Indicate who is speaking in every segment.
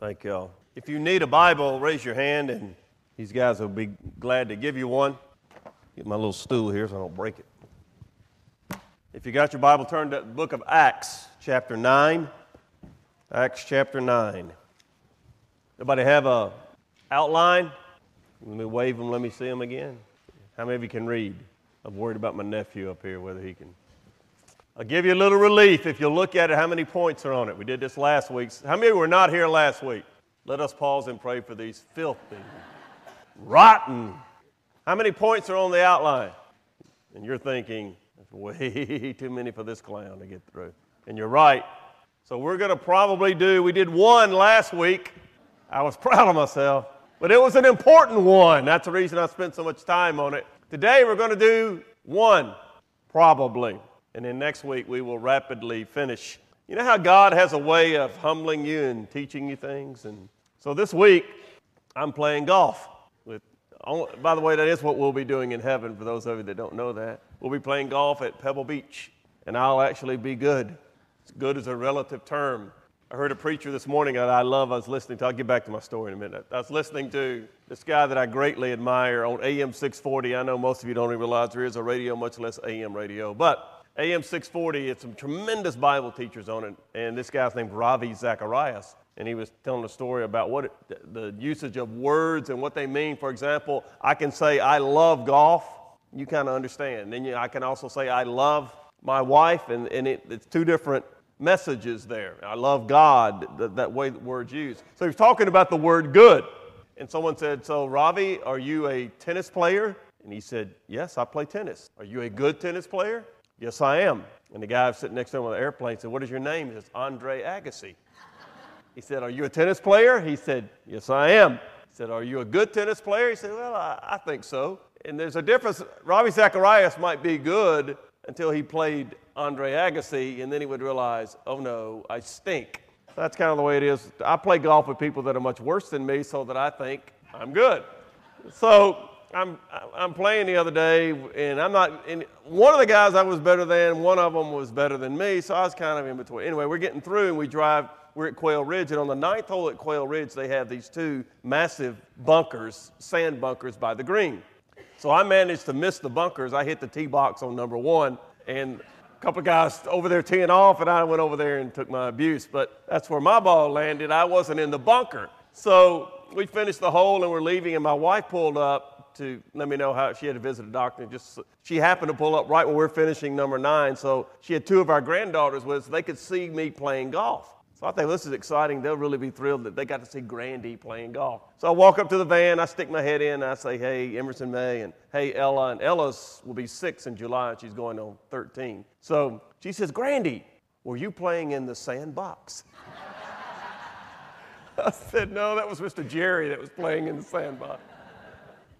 Speaker 1: Thank y'all. If you need a Bible, raise your hand and these guys will be glad to give you one. Get my little stool here so I don't break it. If you got your Bible, turn to the book of Acts, chapter 9. Acts chapter 9. Everybody have a outline? Let me wave them, let me see them again. How many of you can read? I'm worried about my nephew up here, whether he can. I'll give you a little relief if you look at it, how many points are on it. We did this last week. How many were not here last week? Let us pause and pray for these filthy, rotten. How many points are on the outline? And you're thinking, that's way too many for this clown to get through. And you're right. So we're going to probably do, we did one last week. I was proud of myself, but it was an important one. That's the reason I spent so much time on it. Today we're going to do one, probably. And then next week we will rapidly finish. You know how God has a way of humbling you and teaching you things? And so this week I'm playing golf. With, by the way, that is what we'll be doing in heaven for those of you that don't know that. We'll be playing golf at Pebble Beach, and I'll actually be good. Good is a relative term. I heard a preacher this morning that I love. I was listening to, I'll get back to my story in a minute. I was listening to this guy that I greatly admire on AM 640. I know most of you don't even realize there is a radio, much less AM radio. But AM 640, it's some tremendous Bible teachers on it, and this guy's named Ravi Zacharias, and he was telling a story about what it, the usage of words and what they mean. For example, I can say I love golf, you kind of understand. Then you, I can also say I love my wife, and, and it, it's two different messages there. I love God, that, that way the word's used. So he was talking about the word good. And someone said, So, Ravi, are you a tennis player? And he said, Yes, I play tennis. Are you a good tennis player? Yes, I am. And the guy sitting next to him on the airplane said, What is your name? He says, Andre Agassi. He said, Are you a tennis player? He said, Yes, I am. He said, Are you a good tennis player? He said, Well, I, I think so. And there's a difference. Ravi Zacharias might be good until he played Andre Agassi, and then he would realize, Oh no, I stink. That's kind of the way it is. I play golf with people that are much worse than me so that I think I'm good. So I'm, I'm playing the other day, and I'm not, and one of the guys I was better than, one of them was better than me, so I was kind of in between. Anyway, we're getting through, and we drive, we're at Quail Ridge, and on the ninth hole at Quail Ridge, they have these two massive bunkers, sand bunkers by the green. So I managed to miss the bunkers. I hit the tee box on number one, and a couple of guys over there teeing off, and I went over there and took my abuse. But that's where my ball landed. I wasn't in the bunker. So we finished the hole, and we're leaving, and my wife pulled up to let me know how she had to visit a doctor. Just she happened to pull up right when we are finishing number nine, so she had two of our granddaughters with us. They could see me playing golf. So I think this is exciting. They'll really be thrilled that they got to see Grandy playing golf. So I walk up to the van, I stick my head in, I say, "Hey, Emerson May, and hey, Ella." And Ella's will be six in July, and she's going on 13. So she says, "Grandy, were you playing in the sandbox?" I said, "No, that was Mr. Jerry that was playing in the sandbox."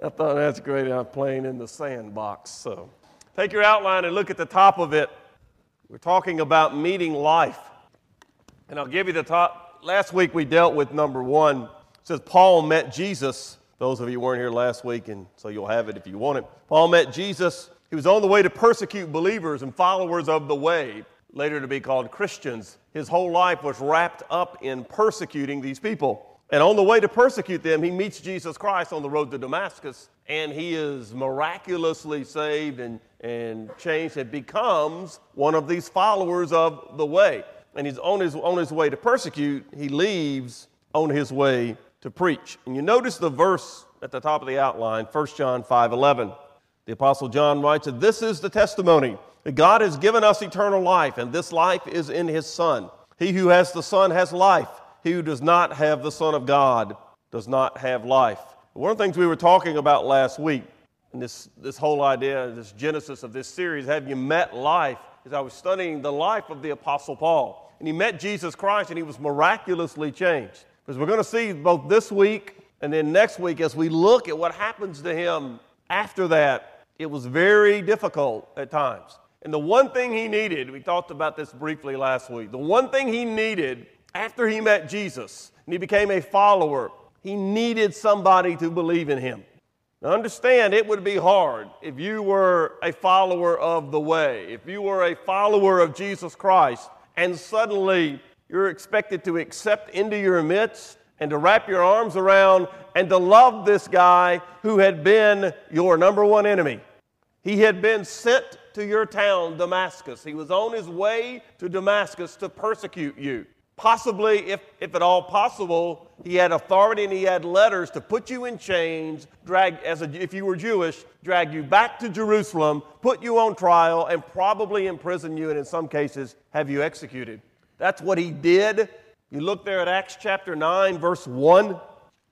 Speaker 1: I thought that's great. I'm playing in the sandbox. So take your outline and look at the top of it. We're talking about meeting life. And I'll give you the top. Last week we dealt with number one. It says Paul met Jesus. Those of you weren't here last week, and so you'll have it if you want it. Paul met Jesus. He was on the way to persecute believers and followers of the way, later to be called Christians. His whole life was wrapped up in persecuting these people. And on the way to persecute them, he meets Jesus Christ on the road to Damascus, and he is miraculously saved and, and changed and becomes one of these followers of the way. And he's on his, on his way to persecute, he leaves on his way to preach. And you notice the verse at the top of the outline, 1 John 5 11. The Apostle John writes that this is the testimony that God has given us eternal life, and this life is in his Son. He who has the Son has life. He who does not have the Son of God does not have life. One of the things we were talking about last week, and this, this whole idea, this genesis of this series, Have You Met Life? is I was studying the life of the Apostle Paul. And he met Jesus Christ and he was miraculously changed. Because we're going to see both this week and then next week as we look at what happens to him after that, it was very difficult at times. And the one thing he needed, we talked about this briefly last week, the one thing he needed after he met Jesus and he became a follower, he needed somebody to believe in him. Now, understand, it would be hard if you were a follower of the way, if you were a follower of Jesus Christ, and suddenly you're expected to accept into your midst and to wrap your arms around and to love this guy who had been your number one enemy. He had been sent to your town, Damascus. He was on his way to Damascus to persecute you. Possibly, if, if at all possible, he had authority and he had letters to put you in chains, drag, as a, if you were Jewish, drag you back to Jerusalem, put you on trial, and probably imprison you, and in some cases, have you executed. That's what he did. You look there at Acts chapter 9, verse 1.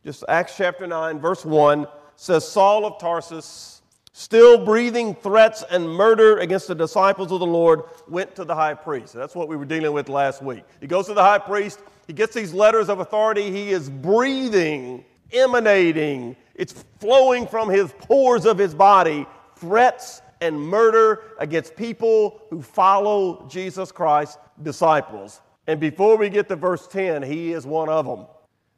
Speaker 1: Just Acts chapter 9, verse 1 says, Saul of Tarsus still breathing threats and murder against the disciples of the Lord, went to the high priest. That's what we were dealing with last week. He goes to the high priest, he gets these letters of authority, he is breathing, emanating, it's flowing from his pores of his body, threats and murder against people who follow Jesus Christ, disciples. And before we get to verse 10, he is one of them.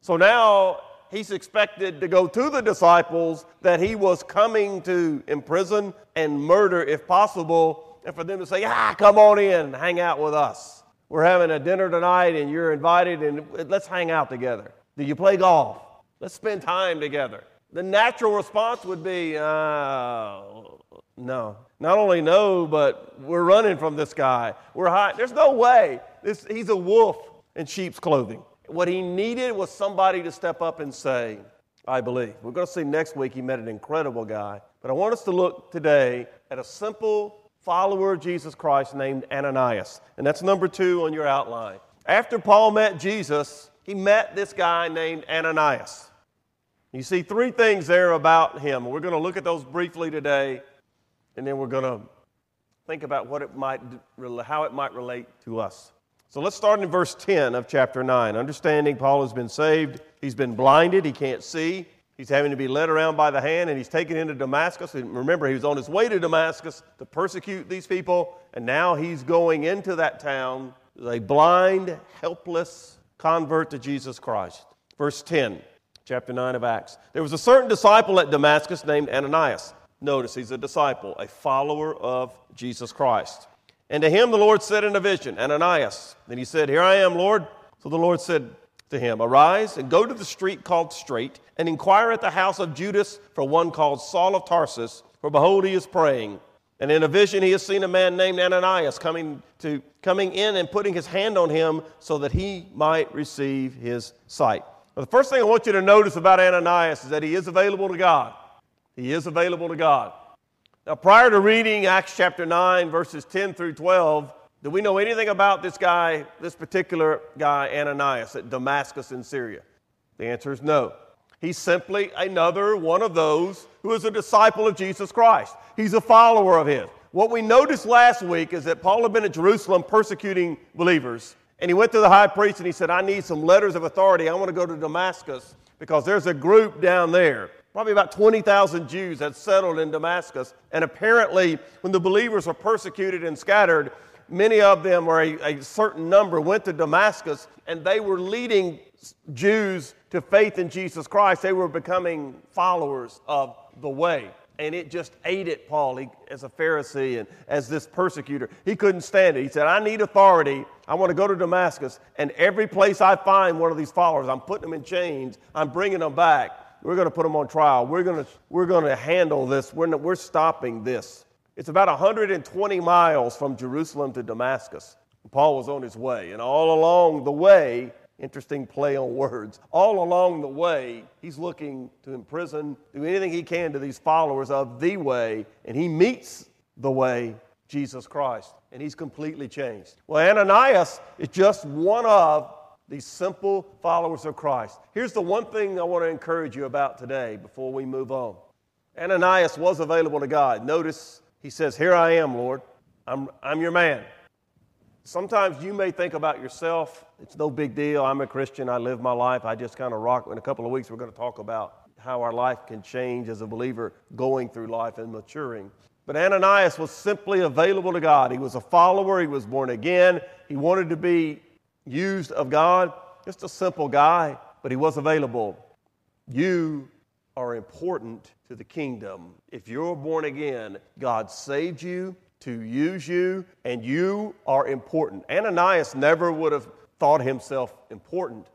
Speaker 1: So now he's expected to go to the disciples that he was coming to imprison and murder if possible, and for them to say, ah, come on in, hang out with us. We're having a dinner tonight and you're invited, and let's hang out together. Do you play golf? Let's spend time together. The natural response would be, uh, no. Not only no, but we're running from this guy. We're hiding. There's no way. This, he's a wolf in sheep's clothing. What he needed was somebody to step up and say, I believe. We're going to see next week he met an incredible guy. But I want us to look today at a simple follower of Jesus Christ named Ananias. And that's number two on your outline. After Paul met Jesus, he met this guy named Ananias. You see three things there about him. We're going to look at those briefly today, and then we're going to think about what it might, how it might relate to us. So let's start in verse 10 of chapter 9. Understanding Paul has been saved, he's been blinded, he can't see. He's having to be led around by the hand, and he's taken into Damascus. And remember, he was on his way to Damascus to persecute these people, and now he's going into that town as a blind, helpless convert to Jesus Christ. Verse 10, chapter 9 of Acts. There was a certain disciple at Damascus named Ananias. Notice he's a disciple, a follower of Jesus Christ. And to him the Lord said in a vision, Ananias. Then he said, Here I am, Lord. So the Lord said to him, Arise and go to the street called Straight, and inquire at the house of Judas for one called Saul of Tarsus, for behold, he is praying. And in a vision he has seen a man named Ananias coming, to, coming in and putting his hand on him so that he might receive his sight. Well, the first thing I want you to notice about Ananias is that he is available to God. He is available to God. Now, prior to reading Acts chapter 9, verses 10 through 12, do we know anything about this guy, this particular guy, Ananias, at Damascus in Syria? The answer is no. He's simply another one of those who is a disciple of Jesus Christ. He's a follower of his. What we noticed last week is that Paul had been at Jerusalem persecuting believers, and he went to the high priest and he said, I need some letters of authority. I want to go to Damascus because there's a group down there Probably about 20,000 Jews had settled in Damascus. And apparently, when the believers were persecuted and scattered, many of them, or a, a, certain number, went to Damascus and they were leading Jews to faith in Jesus Christ. They were becoming followers of the way. And it just ate at Paul he, as a Pharisee and as this persecutor. He couldn't stand it. He said, I need authority. I want to go to Damascus. And every place I find one of these followers, I'm putting them in chains, I'm bringing them back. We're going to put them on trial. We're going to, we're going to handle this. We're, we're stopping this. It's about 120 miles from Jerusalem to Damascus. Paul was on his way. And all along the way, interesting play on words, all along the way, he's looking to imprison, do anything he can to these followers of the way. And he meets the way, Jesus Christ. And he's completely changed. Well, Ananias is just one of these simple followers of Christ. Here's the one thing I want to encourage you about today before we move on. Ananias was available to God. Notice he says, Here I am, Lord. I'm, I'm your man. Sometimes you may think about yourself, it's no big deal. I'm a Christian. I live my life. I just kind of rock. In a couple of weeks, we're going to talk about how our life can change as a believer going through life and maturing. But Ananias was simply available to God. He was a follower. He was born again. He wanted to be used of God, just a simple guy, but he was available. You are important to the kingdom. If you're born again, God saved you to use you, and you are important. Ananias never would have thought himself important.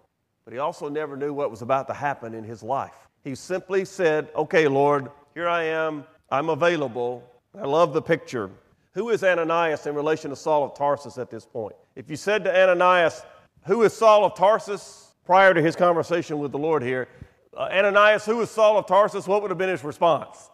Speaker 1: but he also never knew what was about to happen in his life. He simply said, Okay, Lord, here I am. I'm available. I love the picture. Who is Ananias in relation to Saul of Tarsus at this point? If you said to Ananias, Who is Saul of Tarsus? prior to his conversation with the Lord here, uh, Ananias, who is Saul of Tarsus, what would have been his response?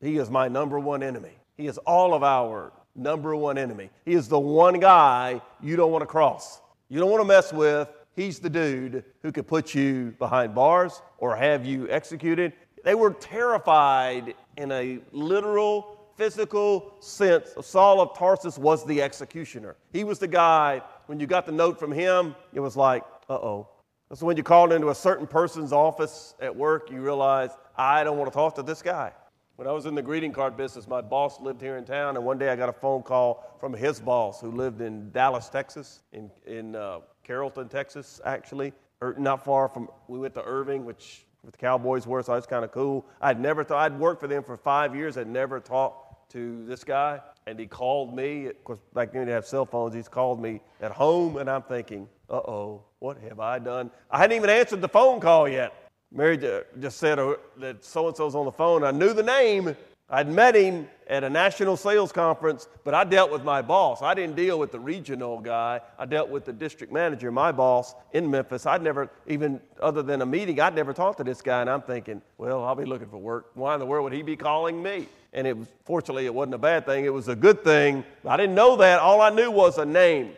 Speaker 1: He is my number one enemy. He is all of our number one enemy. He is the one guy you don't want to cross. You don't want to mess with. He's the dude who could put you behind bars or have you executed. They were terrified in a literal, physical sense. Saul of Tarsus was the executioner. He was the guy, when you got the note from him, it was like, uh oh. So when you called into a certain person's office at work, you realize, I don't want to talk to this guy. When I was in the greeting card business, my boss lived here in town, and one day I got a phone call from his boss who lived in Dallas, Texas, in, in uh, Carrollton, Texas, actually, or not far from, we went to Irving, which the Cowboys were, so that's kind of cool. I'd never thought, I'd worked for them for five years, I'd never talked to this guy, and he called me, of course, back then they have cell phones, he's called me at home, and I'm thinking, uh oh, what have I done? I hadn't even answered the phone call yet. Mary just said uh, that so and so's on the phone. I knew the name. I'd met him at a national sales conference, but I dealt with my boss. I didn't deal with the regional guy. I dealt with the district manager, my boss in Memphis. I'd never, even other than a meeting, I'd never talked to this guy. And I'm thinking, well, I'll be looking for work. Why in the world would he be calling me? And it was, fortunately, it wasn't a bad thing. It was a good thing. I didn't know that. All I knew was a name.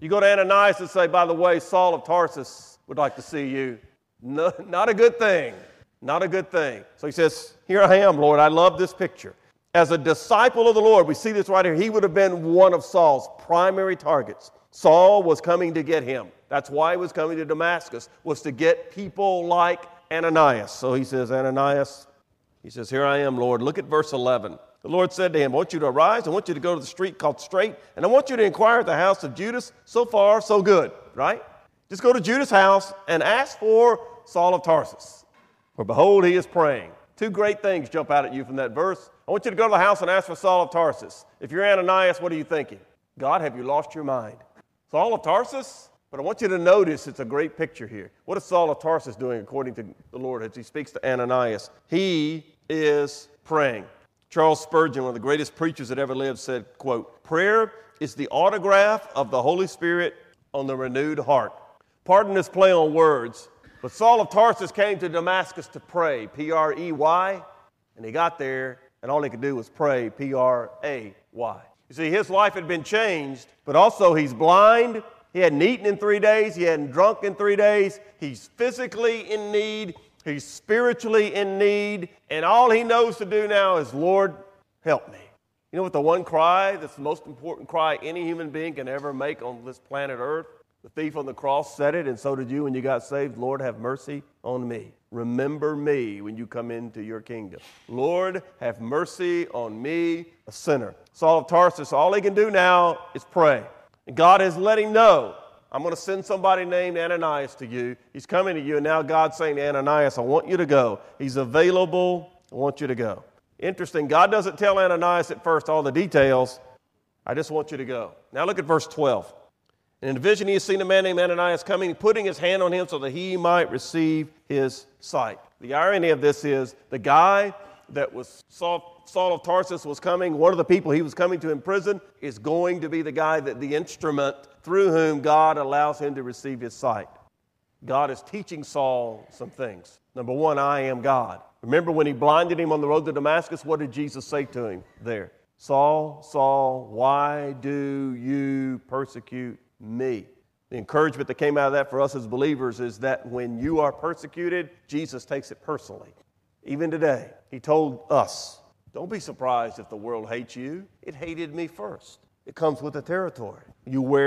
Speaker 1: You go to Ananias and say, by the way, Saul of Tarsus would like to see you. No, not a good thing. Not a good thing. So he says, Here I am, Lord. I love this picture. As a disciple of the Lord, we see this right here. He would have been one of Saul's primary targets. Saul was coming to get him. That's why he was coming to Damascus, was to get people like Ananias. So he says, Ananias, he says, Here I am, Lord. Look at verse 11. The Lord said to him, I want you to arise. I want you to go to the street called Straight, and I want you to inquire at the house of Judas. So far, so good, right? Just go to Judas' house and ask for Saul of Tarsus. For behold, he is praying. Two great things jump out at you from that verse. I want you to go to the house and ask for Saul of Tarsus. If you're Ananias, what are you thinking? God, have you lost your mind? Saul of Tarsus? But I want you to notice it's a great picture here. What is Saul of Tarsus doing according to the Lord as he speaks to Ananias? He is praying. Charles Spurgeon, one of the greatest preachers that ever lived, said, quote, Prayer is the autograph of the Holy Spirit on the renewed heart. Pardon this play on words, but Saul of Tarsus came to Damascus to pray, P R E Y, and he got there, and all he could do was pray, P R A Y. You see, his life had been changed, but also he's blind. He hadn't eaten in three days. He hadn't drunk in three days. He's physically in need. He's spiritually in need. And all he knows to do now is, Lord, help me. You know what the one cry that's the most important cry any human being can ever make on this planet Earth? The thief on the cross said it, and so did you when you got saved. Lord, have mercy on me. Remember me when you come into your kingdom. Lord, have mercy on me, a sinner. Saul of Tarsus, all he can do now is pray. And God is letting know, I'm going to send somebody named Ananias to you. He's coming to you, and now God's saying to Ananias, I want you to go. He's available. I want you to go. Interesting. God doesn't tell Ananias at first all the details. I just want you to go. Now look at verse 12. And in a vision, he has seen a man named Ananias coming, putting his hand on him so that he might receive his sight. The irony of this is the guy that was Saul, Saul of Tarsus was coming, one of the people he was coming to in prison, is going to be the guy that the instrument through whom God allows him to receive his sight. God is teaching Saul some things. Number one, I am God. Remember when he blinded him on the road to Damascus, what did Jesus say to him there? Saul, Saul, why do you persecute me. The encouragement that came out of that for us as believers is that when you are persecuted, Jesus takes it personally. Even today, He told us, don't be surprised if the world hates you. It hated me first. It comes with the territory. You wear